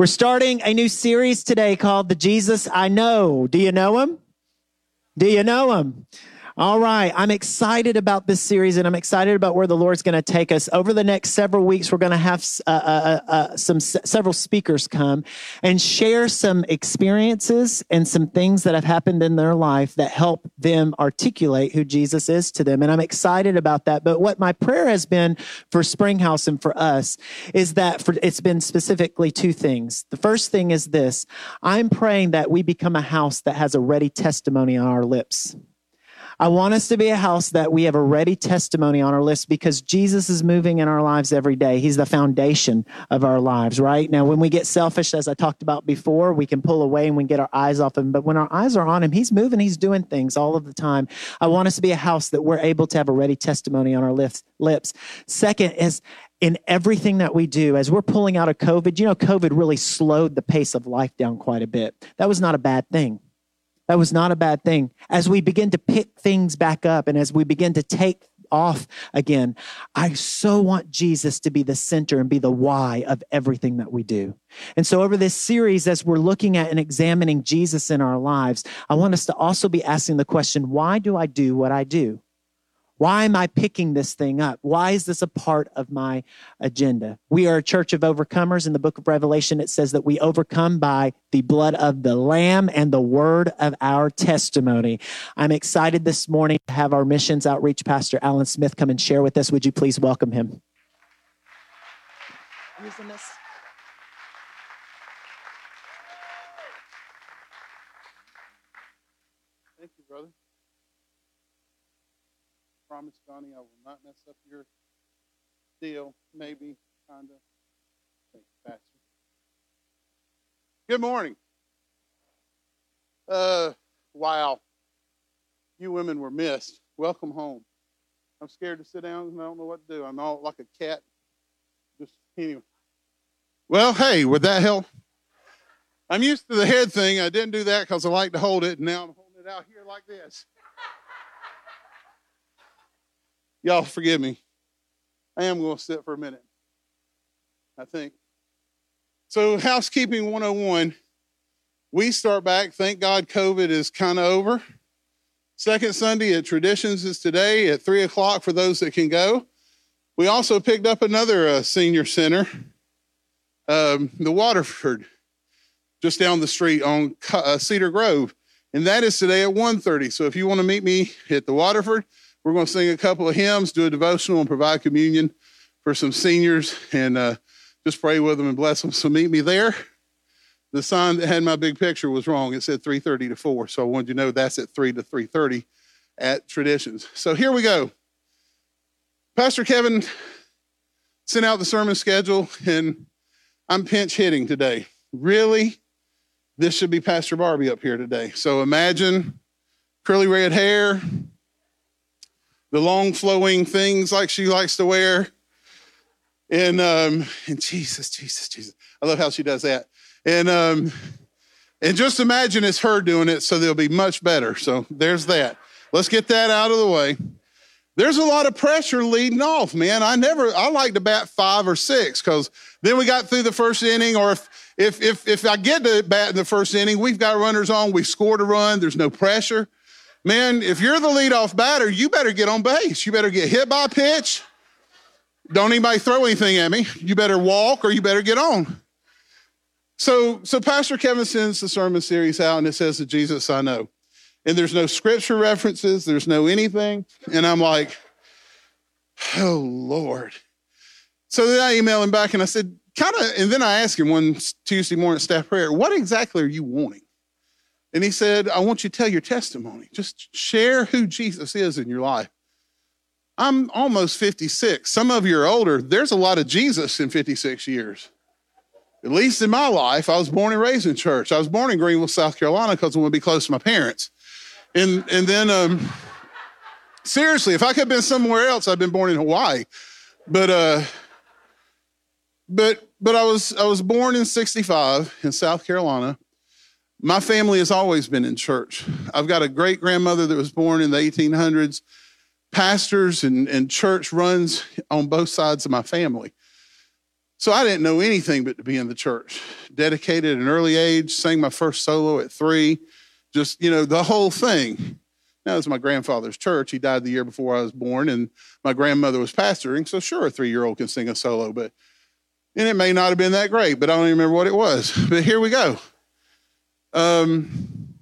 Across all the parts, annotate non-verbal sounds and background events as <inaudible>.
We're starting a new series today called The Jesus I Know. Do you know him? Do you know him? All right. I'm excited about this series and I'm excited about where the Lord's going to take us. Over the next several weeks, we're going to have uh, uh, uh, uh some several speakers come and share some experiences and some things that have happened in their life that help them articulate who Jesus is to them. And I'm excited about that. But what my prayer has been for Springhouse and for us is that for, it's been specifically two things. The first thing is this. I'm praying that we become a house that has a ready testimony on our lips. I want us to be a house that we have a ready testimony on our list because Jesus is moving in our lives every day. He's the foundation of our lives, right? Now, when we get selfish, as I talked about before, we can pull away and we get our eyes off him. But when our eyes are on him, he's moving, he's doing things all of the time. I want us to be a house that we're able to have a ready testimony on our lips. Second is in everything that we do, as we're pulling out of COVID, you know, COVID really slowed the pace of life down quite a bit. That was not a bad thing that was not a bad thing. As we begin to pick things back up and as we begin to take off again, I so want Jesus to be the center and be the why of everything that we do. And so, over this series, as we're looking at and examining Jesus in our lives, I want us to also be asking the question why do I do what I do? Why am I picking this thing up? Why is this a part of my agenda? We are a church of overcomers. In the book of Revelation, it says that we overcome by the blood of the Lamb and the word of our testimony. I'm excited this morning to have our missions outreach pastor, Alan Smith, come and share with us. Would you please welcome him? Using this. Promise, Connie, I will not mess up your deal. Maybe, kind of. Thank you, Pastor. Good morning. Uh, wow. You women were missed. Welcome home. I'm scared to sit down and I don't know what to do. I'm all like a cat. Just anyway. Well, hey, would that help? I'm used to the head thing. I didn't do that because I like to hold it, and now I'm holding it out here like this. Y'all forgive me. I am going to sit for a minute, I think. So, housekeeping 101, we start back. Thank God COVID is kind of over. Second Sunday at Traditions is today at 3 o'clock for those that can go. We also picked up another uh, senior center, um, the Waterford, just down the street on uh, Cedar Grove. And that is today at 1.30. So if you want to meet me at the Waterford, we're going to sing a couple of hymns, do a devotional, and provide communion for some seniors, and uh, just pray with them and bless them. So meet me there. The sign that had my big picture was wrong. It said 3:30 to 4, so I wanted you to know that's at 3 to 3:30 at Traditions. So here we go. Pastor Kevin sent out the sermon schedule, and I'm pinch hitting today. Really? This should be Pastor Barbie up here today. So imagine curly red hair, the long flowing things like she likes to wear. And um, and Jesus, Jesus, Jesus. I love how she does that. And um, and just imagine it's her doing it, so they'll be much better. So there's that. Let's get that out of the way. There's a lot of pressure leading off, man. I never I like to bat five or six because then we got through the first inning, or if if if if I get to bat in the first inning, we've got runners on, we scored a run, there's no pressure. Man, if you're the leadoff batter, you better get on base. You better get hit by a pitch. Don't anybody throw anything at me. You better walk or you better get on. So, so Pastor Kevin sends the sermon series out and it says the Jesus I know. And there's no scripture references, there's no anything. And I'm like, oh Lord. So then I email him back and I said, kind of, and then I asked him one Tuesday morning staff prayer, what exactly are you wanting? And he said, I want you to tell your testimony. Just share who Jesus is in your life. I'm almost 56. Some of you are older. There's a lot of Jesus in 56 years. At least in my life, I was born and raised in church. I was born in Greenville, South Carolina, because I want to be close to my parents. And and then um, seriously, if I could have been somewhere else, I'd been born in Hawaii. But uh, but but I was I was born in 65 in South Carolina. My family has always been in church. I've got a great grandmother that was born in the 1800s, pastors and, and church runs on both sides of my family. So I didn't know anything but to be in the church. Dedicated at an early age, sang my first solo at three, just, you know, the whole thing. Now, it's my grandfather's church. He died the year before I was born, and my grandmother was pastoring. So, sure, a three year old can sing a solo, but, and it may not have been that great, but I don't even remember what it was. But here we go. Um,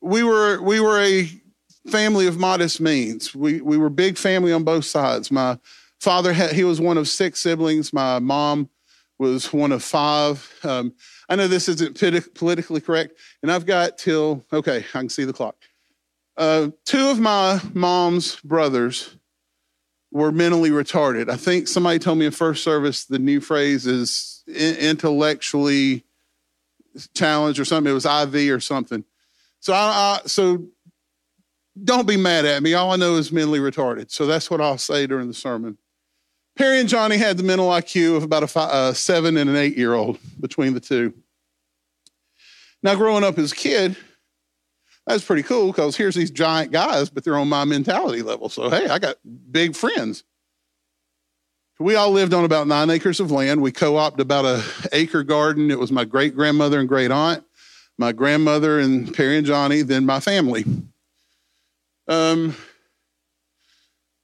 we were, we were a family of modest means. We, we were big family on both sides. My father, had, he was one of six siblings. My mom was one of five. Um, I know this isn't politically correct, and I've got till, okay, I can see the clock. Uh, two of my mom's brothers were mentally retarded. I think somebody told me in first service the new phrase is intellectually challenged or something. It was IV or something. So I, I so don't be mad at me. All I know is mentally retarded. So that's what I'll say during the sermon. Perry and Johnny had the mental IQ of about a five, uh, seven and an eight year old between the two. Now, growing up as a kid, that's pretty cool because here's these giant guys, but they're on my mentality level. So, hey, I got big friends. We all lived on about nine acres of land. We co opted about a acre garden. It was my great grandmother and great aunt, my grandmother and Perry and Johnny, then my family. Um,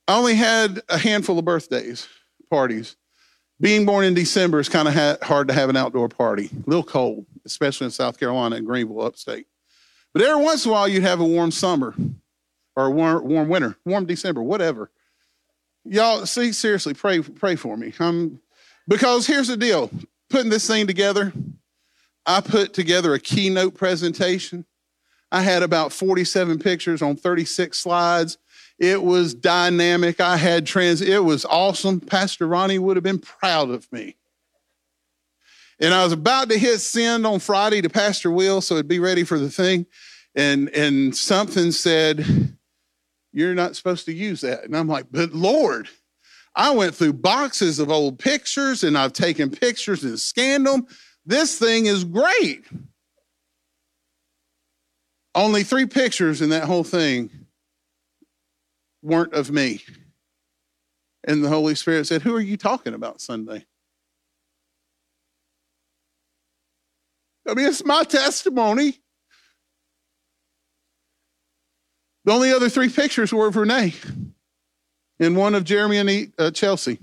I only had a handful of birthdays parties. Being born in December is kind of ha- hard to have an outdoor party. A little cold, especially in South Carolina and Greenville, upstate. But every once in a while, you'd have a warm summer or a warm, warm winter, warm December, whatever. Y'all, see, seriously, pray, pray for me. Um, because here's the deal putting this thing together, I put together a keynote presentation. I had about 47 pictures on 36 slides. It was dynamic. I had trans, it was awesome. Pastor Ronnie would have been proud of me. And I was about to hit send on Friday to Pastor Will, so it'd be ready for the thing. And and something said, You're not supposed to use that. And I'm like, but Lord, I went through boxes of old pictures and I've taken pictures and scanned them. This thing is great. Only three pictures in that whole thing weren't of me. And the Holy Spirit said, Who are you talking about Sunday? I mean, it's my testimony. The only other three pictures were of Renee and one of Jeremy and uh, Chelsea.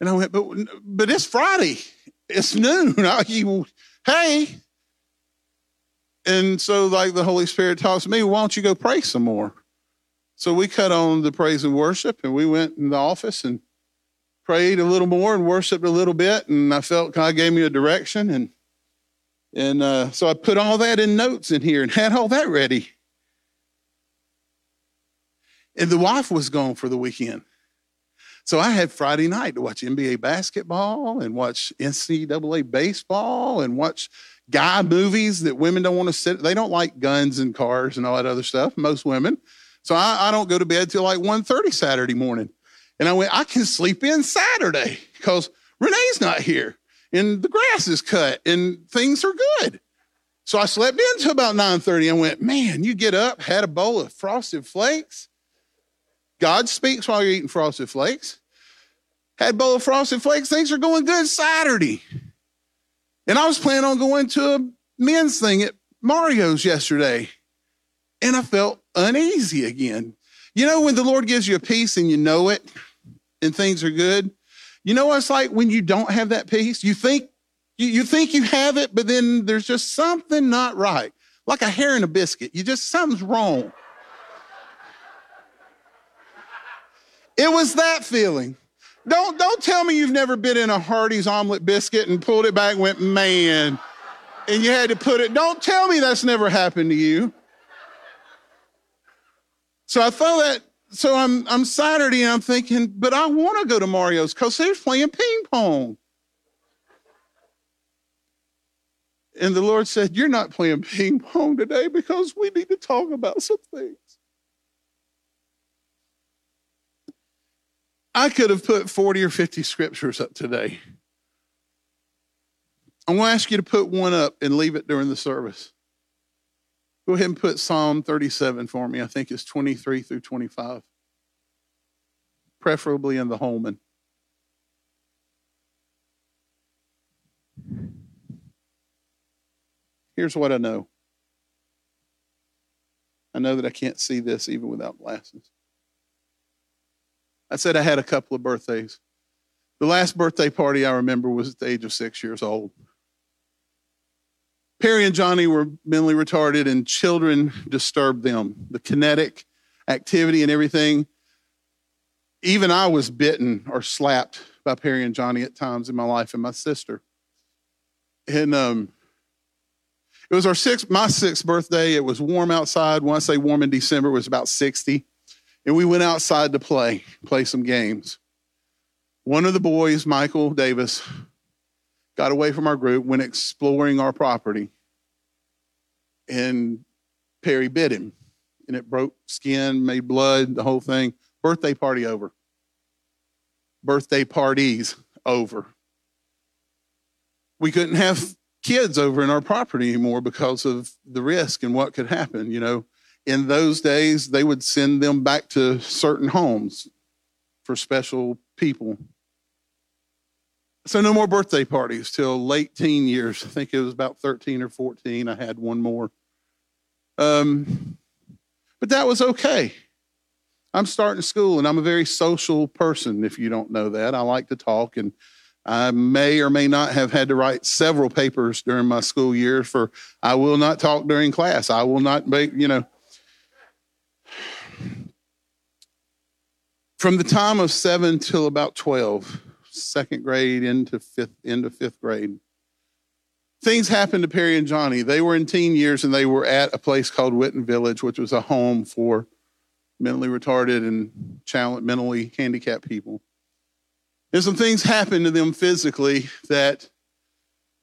And I went, but, but it's Friday. It's noon. <laughs> Hey. And so, like, the Holy Spirit talks to me, why don't you go pray some more? So we cut on the praise and worship, and we went in the office and prayed a little more and worshiped a little bit, and I felt God gave me a direction, and and uh, so I put all that in notes in here and had all that ready. And the wife was gone for the weekend. So I had Friday night to watch NBA basketball and watch NCAA baseball and watch guy movies that women don't want to sit. They don't like guns and cars and all that other stuff, most women. So I, I don't go to bed till like 1.30 Saturday morning. And I went, I can sleep in Saturday because Renee's not here and the grass is cut and things are good. So I slept in until about 9:30 and went, man, you get up, had a bowl of frosted flakes. God speaks while you're eating frosted flakes. Had bowl of frosted flakes. Things are going good Saturday. And I was planning on going to a men's thing at Mario's yesterday. And I felt uneasy again. You know, when the Lord gives you a peace and you know it and things are good, you know what it's like when you don't have that peace? You think you, you think you have it, but then there's just something not right. Like a hair in a biscuit. You just something's wrong. It was that feeling. Don't don't tell me you've never been in a Hardee's omelet biscuit and pulled it back and went, man, and you had to put it. Don't tell me that's never happened to you. So I thought that so I'm I'm Saturday and I'm thinking, but I want to go to Mario's because they're playing ping pong. And the Lord said, You're not playing ping pong today because we need to talk about some I could have put 40 or 50 scriptures up today. I want to ask you to put one up and leave it during the service. Go ahead and put Psalm 37 for me. I think it's 23 through 25, preferably in the Holman. Here's what I know I know that I can't see this even without glasses. I said I had a couple of birthdays. The last birthday party I remember was at the age of six years old. Perry and Johnny were mentally retarded, and children disturbed them. The kinetic activity and everything. Even I was bitten or slapped by Perry and Johnny at times in my life, and my sister. And um, it was our sixth, my sixth birthday. It was warm outside. When I say warm in December, it was about 60. And we went outside to play, play some games. One of the boys, Michael Davis, got away from our group, went exploring our property, and Perry bit him. And it broke skin, made blood, the whole thing. Birthday party over. Birthday parties over. We couldn't have kids over in our property anymore because of the risk and what could happen. You know, in those days, they would send them back to certain homes for special people so no more birthday parties till late teen years. I think it was about 13 or 14. I had one more. Um, but that was okay. I'm starting school and I'm a very social person, if you don't know that. I like to talk and I may or may not have had to write several papers during my school years for I will not talk during class. I will not make, you know. From the time of seven till about 12, second grade into fifth into fifth grade. Things happened to Perry and Johnny. They were in teen years and they were at a place called Whitten Village, which was a home for mentally retarded and mentally handicapped people. And some things happened to them physically that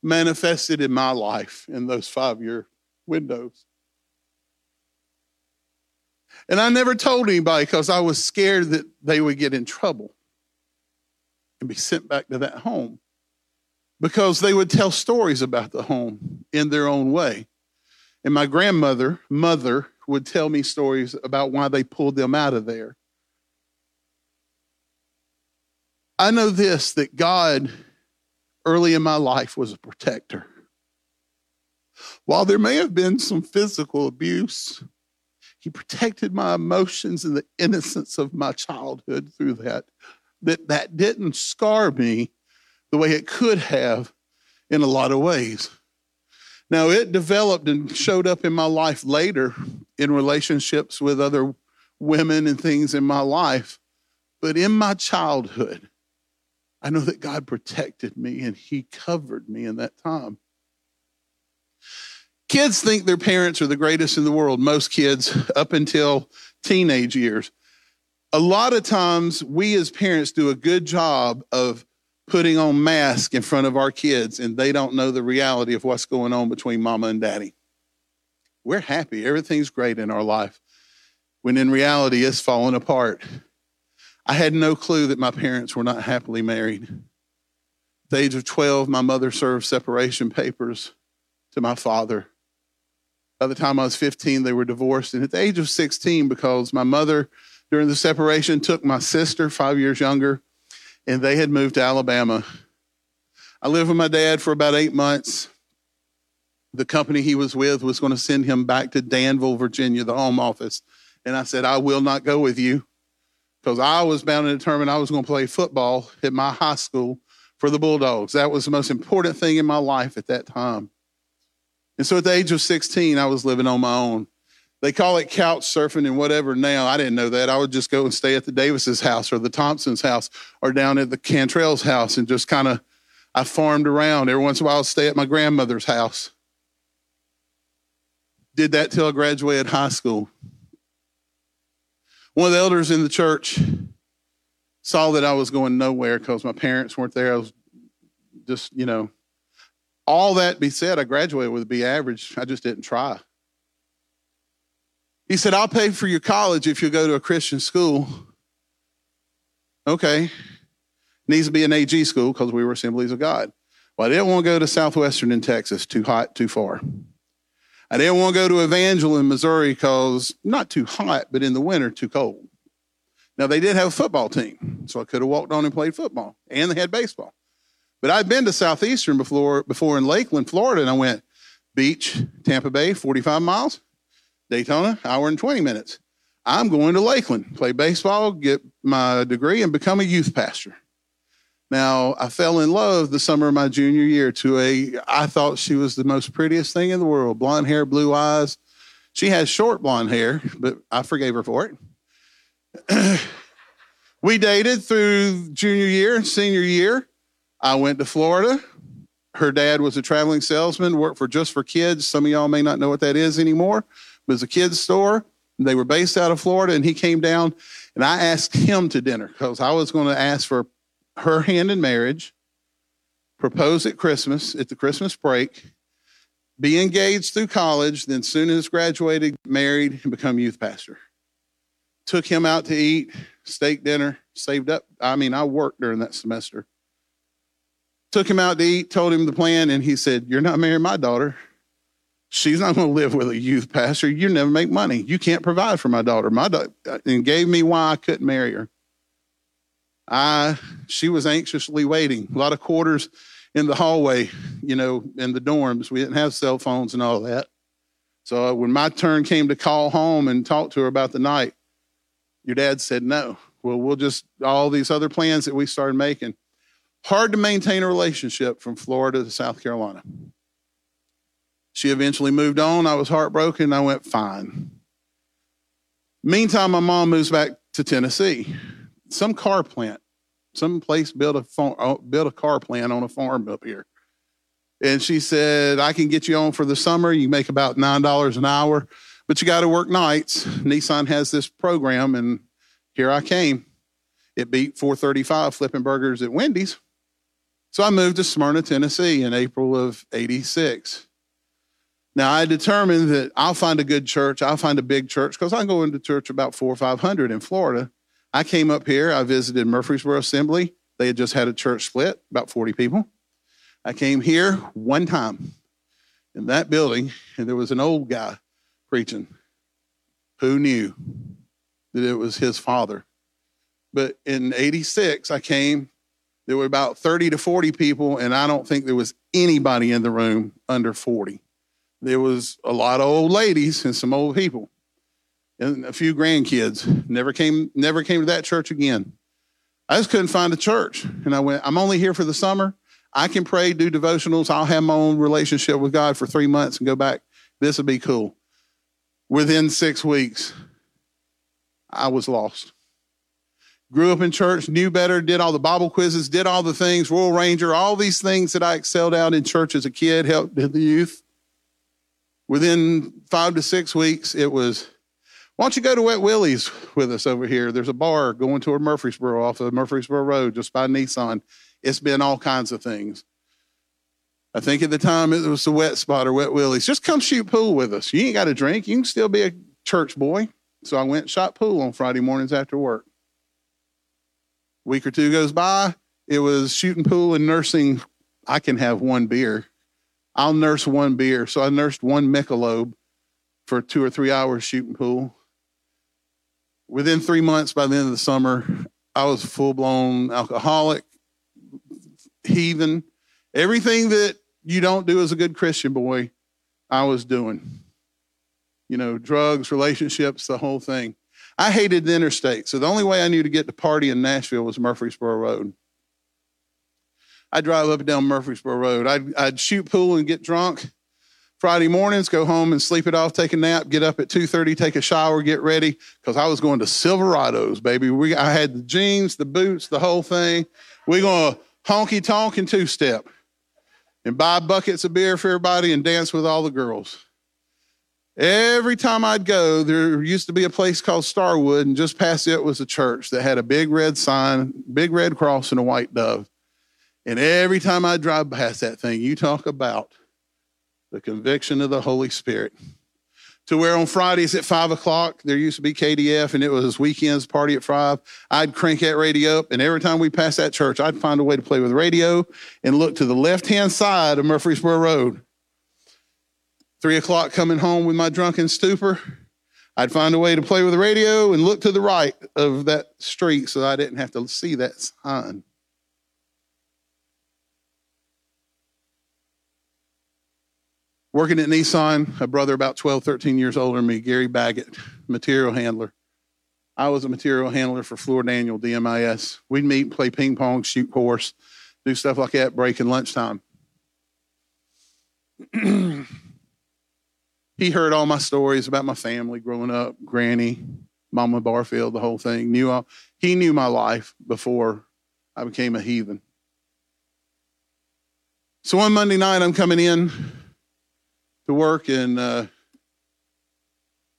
manifested in my life in those five year windows. And I never told anybody because I was scared that they would get in trouble and be sent back to that home because they would tell stories about the home in their own way. And my grandmother, mother, would tell me stories about why they pulled them out of there. I know this that God, early in my life, was a protector. While there may have been some physical abuse, He protected my emotions and the innocence of my childhood through that that that didn't scar me the way it could have in a lot of ways. Now, it developed and showed up in my life later in relationships with other women and things in my life. But in my childhood, I know that God protected me and He covered me in that time. Kids think their parents are the greatest in the world, most kids up until teenage years a lot of times we as parents do a good job of putting on masks in front of our kids and they don't know the reality of what's going on between mama and daddy. We're happy, everything's great in our life, when in reality it's falling apart. I had no clue that my parents were not happily married. At the age of 12, my mother served separation papers to my father. By the time I was 15, they were divorced. And at the age of 16, because my mother during the separation took my sister, five years younger, and they had moved to Alabama. I lived with my dad for about eight months. The company he was with was going to send him back to Danville, Virginia, the home office. And I said, I will not go with you because I was bound and determined I was going to play football at my high school for the Bulldogs. That was the most important thing in my life at that time. And so at the age of 16, I was living on my own. They call it couch surfing and whatever now. I didn't know that. I would just go and stay at the Davis's house or the Thompson's house or down at the Cantrell's house and just kind of I farmed around. Every once in a while I'd stay at my grandmother's house. Did that till I graduated high school. One of the elders in the church saw that I was going nowhere because my parents weren't there. I was just, you know, all that be said, I graduated with a B average. I just didn't try. He said, I'll pay for your college if you go to a Christian school. Okay. Needs to be an AG school because we were Assemblies of God. Well, I didn't want to go to Southwestern in Texas, too hot, too far. I didn't want to go to Evangel in Missouri because not too hot, but in the winter, too cold. Now, they did have a football team, so I could have walked on and played football, and they had baseball. But I'd been to Southeastern before, before in Lakeland, Florida, and I went, Beach, Tampa Bay, 45 miles. Daytona, hour and 20 minutes. I'm going to Lakeland, play baseball, get my degree, and become a youth pastor. Now, I fell in love the summer of my junior year to a, I thought she was the most prettiest thing in the world. Blonde hair, blue eyes. She has short blonde hair, but I forgave her for it. <clears throat> we dated through junior year and senior year. I went to Florida. Her dad was a traveling salesman, worked for Just for Kids. Some of y'all may not know what that is anymore. It was a kids store. They were based out of Florida, and he came down, and I asked him to dinner because I was going to ask for her hand in marriage, propose at Christmas, at the Christmas break, be engaged through college, then soon as graduated, married, and become youth pastor. Took him out to eat, steak dinner, saved up. I mean, I worked during that semester. Took him out to eat, told him the plan, and he said, You're not marrying my daughter. She's not going to live with a youth pastor. You never make money. You can't provide for my daughter. My da- and gave me why I couldn't marry her. I she was anxiously waiting. A lot of quarters in the hallway, you know, in the dorms. We didn't have cell phones and all that. So when my turn came to call home and talk to her about the night, your dad said no. Well, we'll just all these other plans that we started making. Hard to maintain a relationship from Florida to South Carolina. She eventually moved on. I was heartbroken. I went fine. Meantime, my mom moves back to Tennessee some car plant, some place built a farm, uh, built a car plant on a farm up here. And she said, I can get you on for the summer. You make about $9 an hour, but you got to work nights. Nissan has this program, and here I came. It beat 435 flipping burgers at Wendy's. So I moved to Smyrna, Tennessee in April of 86. Now I determined that I'll find a good church. I'll find a big church because I go into church about four or 500 in Florida. I came up here, I visited Murfreesboro Assembly. They had just had a church split, about 40 people. I came here one time in that building, and there was an old guy preaching who knew that it was his father. But in 86, I came, there were about 30 to 40 people, and I don't think there was anybody in the room under 40. There was a lot of old ladies and some old people and a few grandkids. Never came, never came to that church again. I just couldn't find a church. And I went, I'm only here for the summer. I can pray, do devotionals. I'll have my own relationship with God for three months and go back. This would be cool. Within six weeks, I was lost. Grew up in church, knew better, did all the Bible quizzes, did all the things, Royal Ranger, all these things that I excelled out in church as a kid, helped the youth. Within five to six weeks, it was why don't you go to Wet Willie's with us over here? There's a bar going toward Murfreesboro off of Murfreesboro Road, just by Nissan. It's been all kinds of things. I think at the time it was the wet spot or Wet Willie's. Just come shoot pool with us. You ain't got to drink. You can still be a church boy. So I went shot pool on Friday mornings after work. Week or two goes by. It was shooting pool and nursing. I can have one beer. I'll nurse one beer. So I nursed one Michelob for two or three hours shooting pool within three months, by the end of the summer, I was full blown alcoholic, heathen, everything that you don't do as a good Christian boy, I was doing. You know, drugs, relationships, the whole thing. I hated the interstate. So the only way I knew to get to party in Nashville was Murfreesboro Road. I'd drive up and down Murfreesboro Road. I'd, I'd shoot pool and get drunk. Friday mornings, go home and sleep it off, take a nap, get up at 2.30, take a shower, get ready, because I was going to Silverados, baby. We, I had the jeans, the boots, the whole thing. We're going to honky tonk and two-step and buy buckets of beer for everybody and dance with all the girls. Every time I'd go, there used to be a place called Starwood, and just past it was a church that had a big red sign, big red cross, and a white dove. And every time I drive past that thing, you talk about – the conviction of the Holy Spirit. To where on Fridays at five o'clock, there used to be KDF and it was weekends party at five. I'd crank that radio up, and every time we passed that church, I'd find a way to play with radio and look to the left hand side of Murfreesboro Road. Three o'clock coming home with my drunken stupor, I'd find a way to play with the radio and look to the right of that street so I didn't have to see that sign. working at Nissan, a brother about 12, 13 years older than me, Gary Baggett, material handler. I was a material handler for Fluor Daniel, DMIS. We'd meet, play ping pong, shoot horse, do stuff like that, break in lunchtime. <clears throat> he heard all my stories about my family growing up, Granny, Mama Barfield, the whole thing. Knew all, he knew my life before I became a heathen. So one Monday night, I'm coming in to work and uh,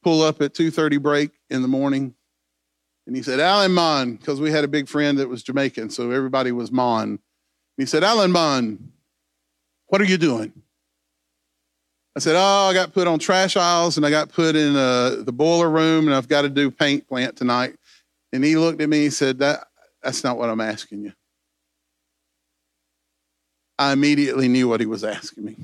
pull up at 2:30 break in the morning, and he said, "Alan Mon," because we had a big friend that was Jamaican, so everybody was Mon. He said, "Alan Mon, what are you doing?" I said, "Oh, I got put on trash aisles, and I got put in uh, the boiler room, and I've got to do paint plant tonight." And he looked at me. and said, "That that's not what I'm asking you." I immediately knew what he was asking me.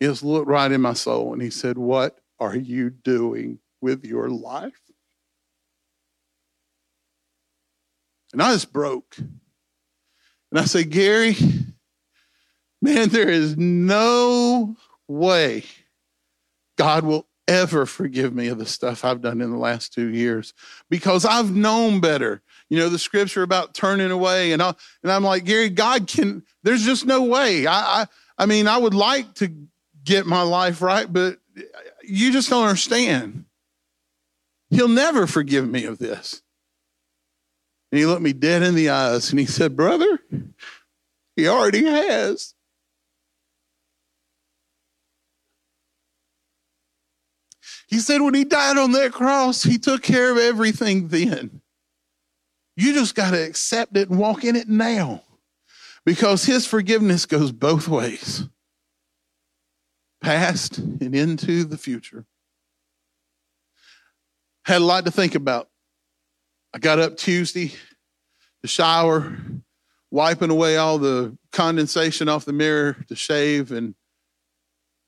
He just looked right in my soul and he said, What are you doing with your life? And I just broke. And I said, Gary, man, there is no way God will ever forgive me of the stuff I've done in the last two years because I've known better. You know, the scripture about turning away. And, I, and I'm like, Gary, God can, there's just no way. I, I, I mean, I would like to get my life right, but you just don't understand. He'll never forgive me of this. And he looked me dead in the eyes and he said, Brother, he already has. He said, when he died on that cross, he took care of everything then. You just got to accept it and walk in it now because his forgiveness goes both ways past and into the future. Had a lot to think about. I got up Tuesday to shower, wiping away all the condensation off the mirror to shave and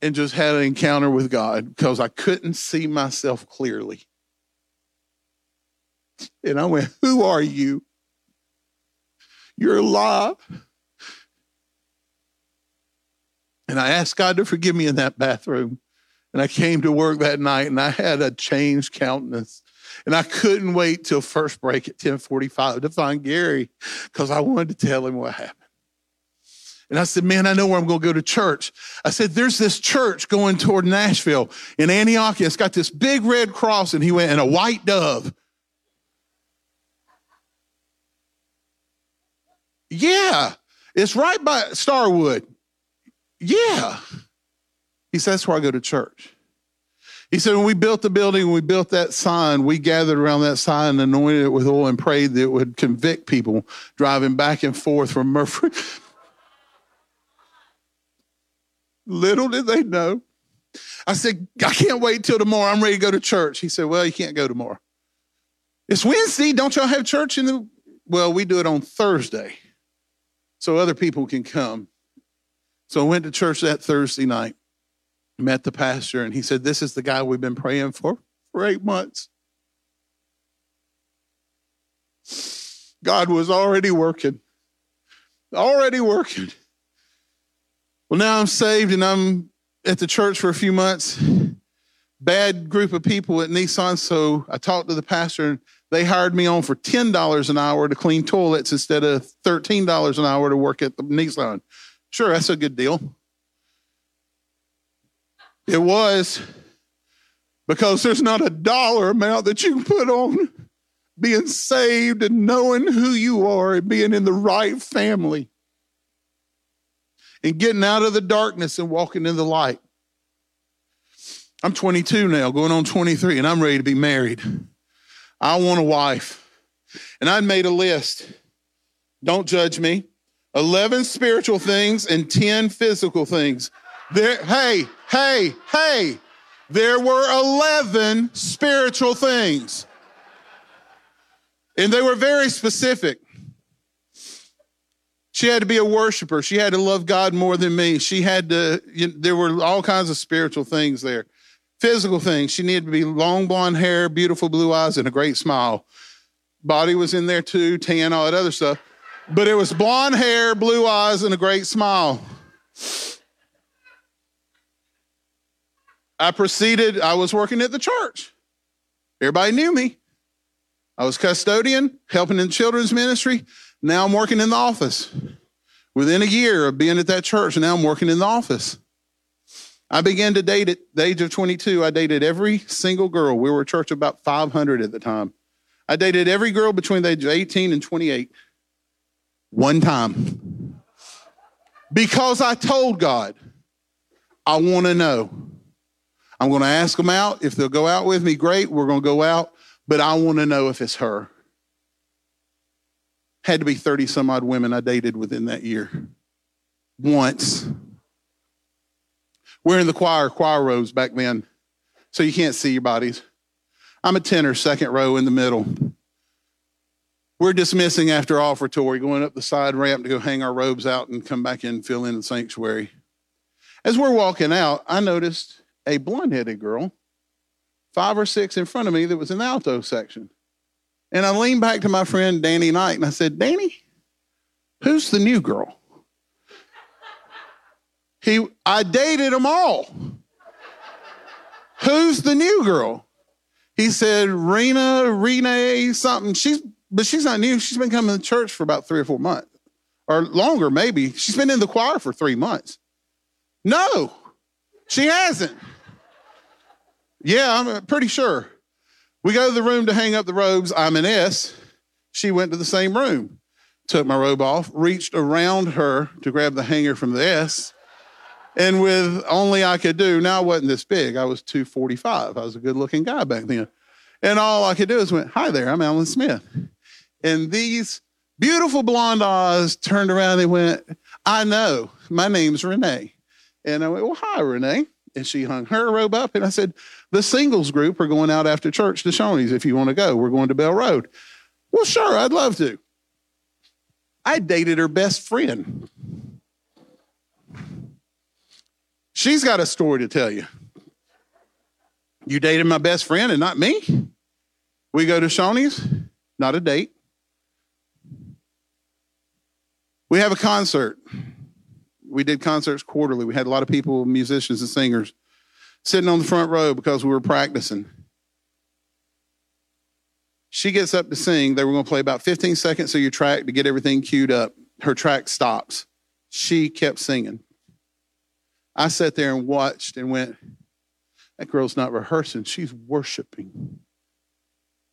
and just had an encounter with God because I couldn't see myself clearly. And I went, Who are you? You're alive. And I asked God to forgive me in that bathroom. And I came to work that night and I had a changed countenance. And I couldn't wait till first break at 1045 to find Gary because I wanted to tell him what happened. And I said, man, I know where I'm going to go to church. I said, there's this church going toward Nashville in Antioch. It's got this big red cross. And he went, and a white dove. Yeah, it's right by Starwood. Yeah. He said, That's where I go to church. He said, When we built the building, we built that sign, we gathered around that sign and anointed it with oil and prayed that it would convict people driving back and forth from Murfree. Little did they know. I said, I can't wait till tomorrow. I'm ready to go to church. He said, Well, you can't go tomorrow. It's Wednesday. Don't y'all have church in the. Well, we do it on Thursday so other people can come. So I went to church that Thursday night, met the pastor, and he said, This is the guy we've been praying for for eight months. God was already working, already working. Well, now I'm saved and I'm at the church for a few months. Bad group of people at Nissan. So I talked to the pastor and they hired me on for $10 an hour to clean toilets instead of $13 an hour to work at the Nissan. Sure, that's a good deal. It was because there's not a dollar amount that you can put on being saved and knowing who you are and being in the right family and getting out of the darkness and walking in the light. I'm 22 now, going on 23, and I'm ready to be married. I want a wife. And I made a list. Don't judge me. 11 spiritual things and 10 physical things. There, hey, hey, hey, there were 11 spiritual things. And they were very specific. She had to be a worshiper. She had to love God more than me. She had to, you know, there were all kinds of spiritual things there. Physical things. She needed to be long blonde hair, beautiful blue eyes, and a great smile. Body was in there too, tan, all that other stuff. But it was blonde hair, blue eyes, and a great smile. I proceeded, I was working at the church. Everybody knew me. I was custodian, helping in children's ministry. Now I'm working in the office. Within a year of being at that church, now I'm working in the office. I began to date at the age of 22. I dated every single girl. We were a church of about 500 at the time. I dated every girl between the age of 18 and 28 one time. Because I told God, I want to know. I'm going to ask them out. If they'll go out with me, great. We're going to go out. But I want to know if it's her. Had to be 30 some odd women I dated within that year. Once. We're in the choir, choir rows back then, so you can't see your bodies. I'm a tenor, second row in the middle. We're dismissing after offertory, going up the side ramp to go hang our robes out and come back in and fill in the sanctuary. As we're walking out, I noticed a blonde headed girl, five or six in front of me, that was in the alto section. And I leaned back to my friend Danny Knight and I said, Danny, who's the new girl? He, I dated them all. Who's the new girl? He said, Rena, Renee, something. She's, but she's not new. She's been coming to church for about three or four months or longer, maybe. She's been in the choir for three months. No, she hasn't. Yeah, I'm uh, pretty sure. We go to the room to hang up the robes. I'm an S. She went to the same room, took my robe off, reached around her to grab the hanger from the S. And with only I could do, now I wasn't this big. I was 245. I was a good looking guy back then. And all I could do is went, Hi there, I'm Alan Smith. And these beautiful blonde eyes turned around and went, I know, my name's Renee. And I went, Well, hi, Renee. And she hung her robe up. And I said, The singles group are going out after church to Shoney's if you want to go. We're going to Bell Road. Well, sure, I'd love to. I dated her best friend. She's got a story to tell you. You dated my best friend and not me? We go to Shoney's, not a date. We have a concert. We did concerts quarterly. We had a lot of people, musicians and singers, sitting on the front row because we were practicing. She gets up to sing. They were going to play about 15 seconds of your track to get everything queued up. Her track stops. She kept singing. I sat there and watched and went, that girl's not rehearsing, she's worshiping.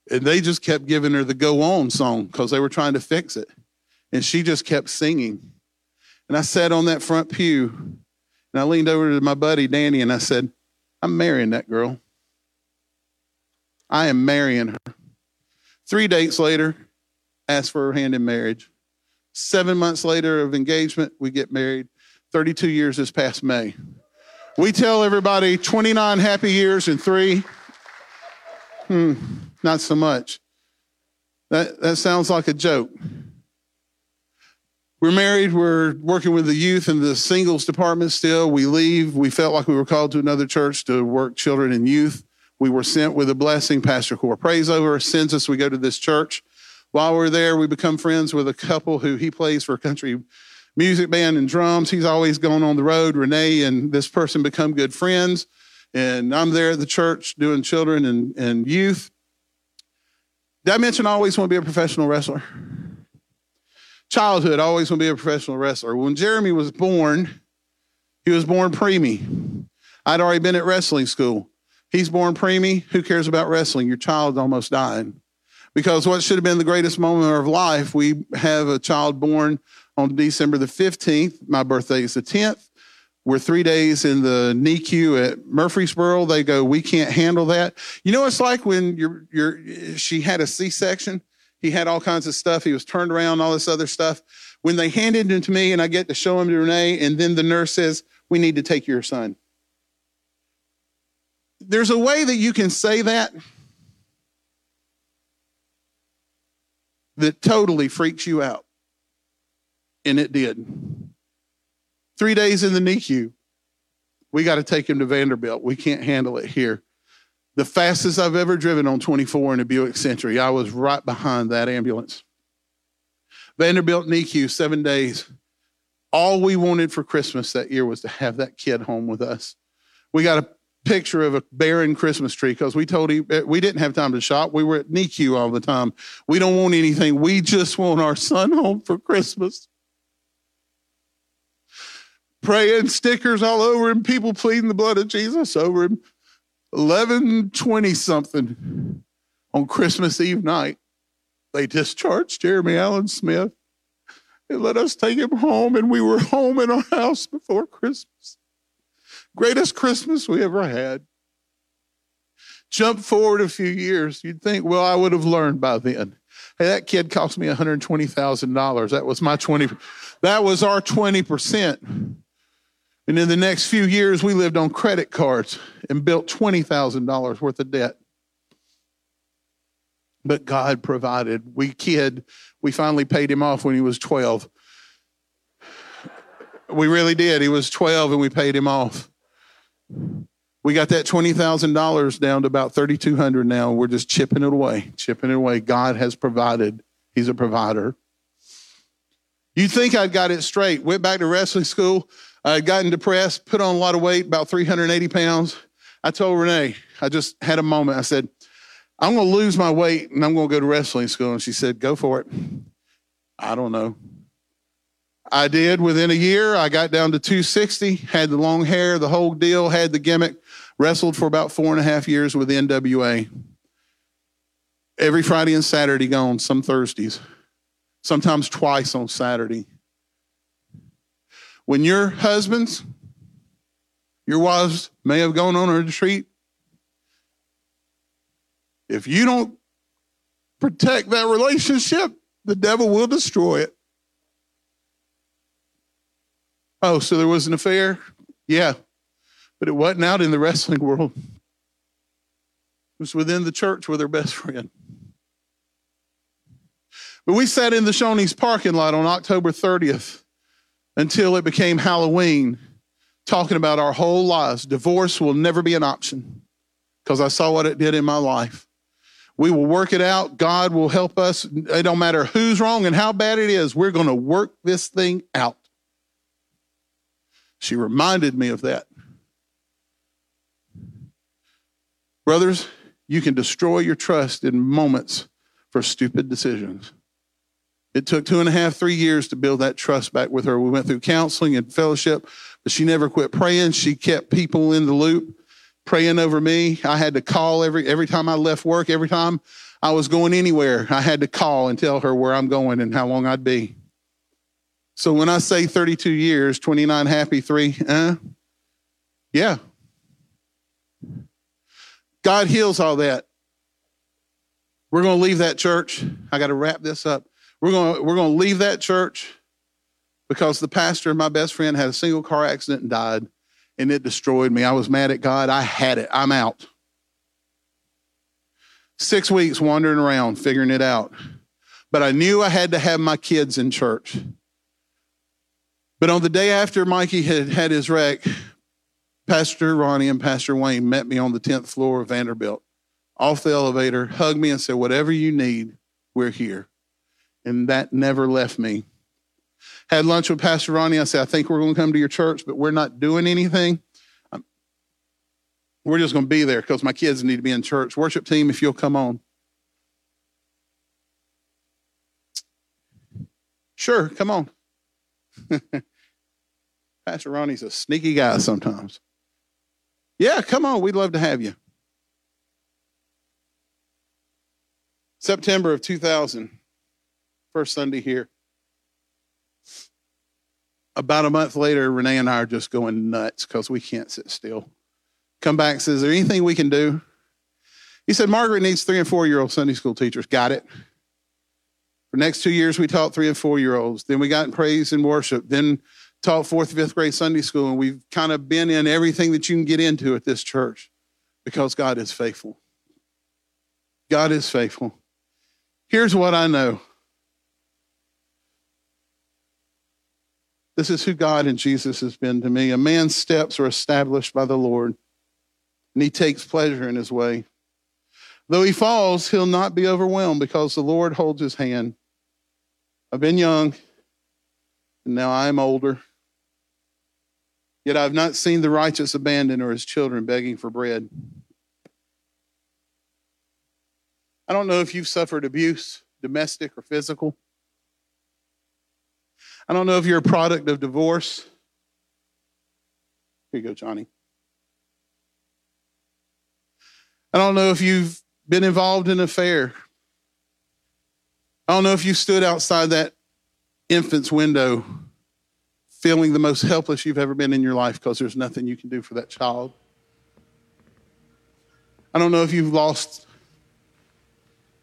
And they just kept giving her the go on song because they were trying to fix it. And she just kept singing. And I sat on that front pew and I leaned over to my buddy Danny and I said, I'm marrying that girl. I am marrying her. Three dates later, asked for her hand in marriage. Seven months later of engagement, we get married. 32 years this past May. We tell everybody 29 happy years and three. Hmm, not so much. That, that sounds like a joke. We're married. We're working with the youth and the singles department still. We leave. We felt like we were called to another church to work children and youth. We were sent with a blessing. Pastor Core prays over us, sends us. We go to this church. While we're there, we become friends with a couple who he plays for a country music band and drums. He's always going on the road. Renee and this person become good friends. And I'm there at the church doing children and, and youth. Did I mention I always want to be a professional wrestler? Childhood, I always want to be a professional wrestler. When Jeremy was born, he was born preemie. I'd already been at wrestling school. He's born preemie. Who cares about wrestling? Your child almost died. Because what should have been the greatest moment of life, we have a child born on December the 15th. My birthday is the 10th. We're three days in the NICU at Murfreesboro. They go, we can't handle that. You know, it's like when you're, you're, she had a C-section. He had all kinds of stuff. He was turned around, all this other stuff. When they handed him to me and I get to show him to Renee, and then the nurse says, we need to take your son. There's a way that you can say that that totally freaks you out. And it did. Three days in the NICU. We got to take him to Vanderbilt. We can't handle it here. The fastest I've ever driven on 24 in a Buick Century. I was right behind that ambulance. Vanderbilt NICU, seven days. All we wanted for Christmas that year was to have that kid home with us. We got a picture of a barren Christmas tree because we told him we didn't have time to shop. We were at NICU all the time. We don't want anything. We just want our son home for Christmas. Praying stickers all over him, people pleading the blood of Jesus over him. 1120 something on Christmas Eve night, they discharged Jeremy Allen Smith and let us take him home, and we were <laughs> home in our house before Christmas. Greatest Christmas we ever had. Jump forward a few years, you'd think, well, I would have learned by then. Hey, that kid cost me $120,000. That was my 20, that was our 20%. And in the next few years, we lived on credit cards and built $20,000 worth of debt. But God provided. We kid, we finally paid him off when he was 12. We really did. He was 12 and we paid him off. We got that $20,000 down to about 3200 now. We're just chipping it away, chipping it away. God has provided. He's a provider. You'd think I'd got it straight. Went back to wrestling school. I'd gotten depressed, put on a lot of weight, about 380 pounds. I told Renee, I just had a moment. I said, I'm going to lose my weight and I'm going to go to wrestling school. And she said, Go for it. I don't know. I did within a year. I got down to 260, had the long hair, the whole deal, had the gimmick, wrestled for about four and a half years with NWA. Every Friday and Saturday gone, some Thursdays, sometimes twice on Saturday. When your husbands, your wives may have gone on a retreat, if you don't protect that relationship, the devil will destroy it. Oh, so there was an affair? Yeah. But it wasn't out in the wrestling world. It was within the church with her best friend. But we sat in the Shoney's parking lot on October 30th until it became Halloween, talking about our whole lives. Divorce will never be an option because I saw what it did in my life. We will work it out. God will help us. It don't matter who's wrong and how bad it is. We're going to work this thing out. She reminded me of that. Brothers, you can destroy your trust in moments for stupid decisions. It took two and a half, three years to build that trust back with her. We went through counseling and fellowship, but she never quit praying. She kept people in the loop, praying over me. I had to call every every time I left work, every time I was going anywhere, I had to call and tell her where I'm going and how long I'd be. So when I say 32 years, 29 happy, three, uh, yeah. God heals all that. We're going to leave that church. I got to wrap this up. We're going we're going to leave that church because the pastor, my best friend, had a single car accident and died, and it destroyed me. I was mad at God. I had it. I'm out. Six weeks wandering around, figuring it out. But I knew I had to have my kids in church. But on the day after Mikey had had his wreck, Pastor Ronnie and Pastor Wayne met me on the 10th floor of Vanderbilt, off the elevator, hugged me and said, Whatever you need, we're here. And that never left me. Had lunch with Pastor Ronnie. I said, I think we're going to come to your church, but we're not doing anything. We're just going to be there because my kids need to be in church. Worship team, if you'll come on. Sure, come on. <laughs> Pastor Ronnie's a sneaky guy sometimes. Yeah, come on. We'd love to have you. September of 2000, first Sunday here. About a month later, Renee and I are just going nuts because we can't sit still. Come back says, Is there anything we can do? He said, Margaret needs three and four year old Sunday school teachers. Got it. For next two years, we taught three and four year olds. Then we got in praise and worship. Then taught fourth, fifth grade Sunday school, and we've kind of been in everything that you can get into at this church because God is faithful. God is faithful. Here's what I know this is who God and Jesus has been to me. A man's steps are established by the Lord, and he takes pleasure in his way. Though he falls, he'll not be overwhelmed because the Lord holds his hand. I've been young, and now I am older. Yet I've not seen the righteous abandoned or his children begging for bread. I don't know if you've suffered abuse, domestic or physical. I don't know if you're a product of divorce. Here you go, Johnny. I don't know if you've been involved in an affair. I don't know if you stood outside that infant's window feeling the most helpless you've ever been in your life because there's nothing you can do for that child. I don't know if you've lost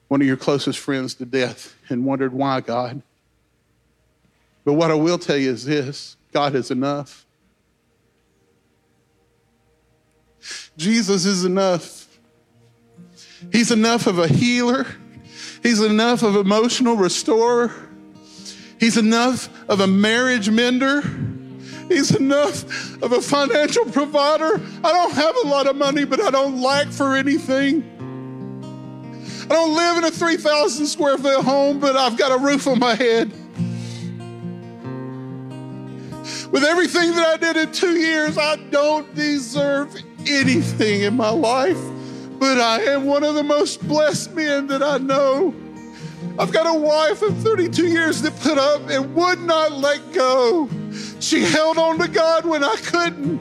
one of your closest friends to death and wondered why, God. But what I will tell you is this God is enough. Jesus is enough. He's enough of a healer. He's enough of emotional restorer. He's enough of a marriage mender. He's enough of a financial provider. I don't have a lot of money, but I don't lack for anything. I don't live in a 3,000 square foot home, but I've got a roof on my head. With everything that I did in two years, I don't deserve anything in my life, but I am one of the most blessed men that I know. I've got a wife of 32 years that put up and would not let go. She held on to God when I couldn't,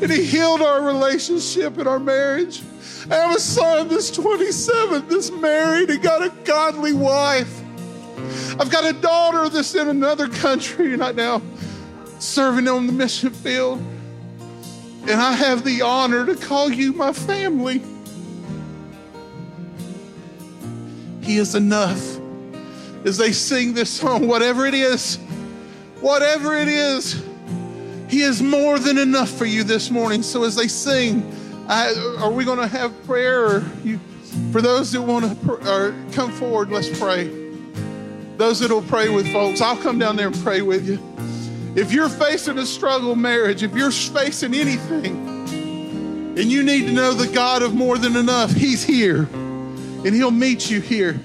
and He healed our relationship and our marriage. I have a son that's 27 that's married and got a godly wife. I've got a daughter that's in another country right now serving on the mission field. And I have the honor to call you my family. He is enough. As they sing this song, whatever it is, whatever it is, He is more than enough for you this morning. So as they sing, I, are we going to have prayer? You, for those that want to pr- come forward, let's pray. Those that will pray with folks, I'll come down there and pray with you. If you're facing a struggle marriage, if you're facing anything, and you need to know the God of more than enough, He's here. And He'll meet you here.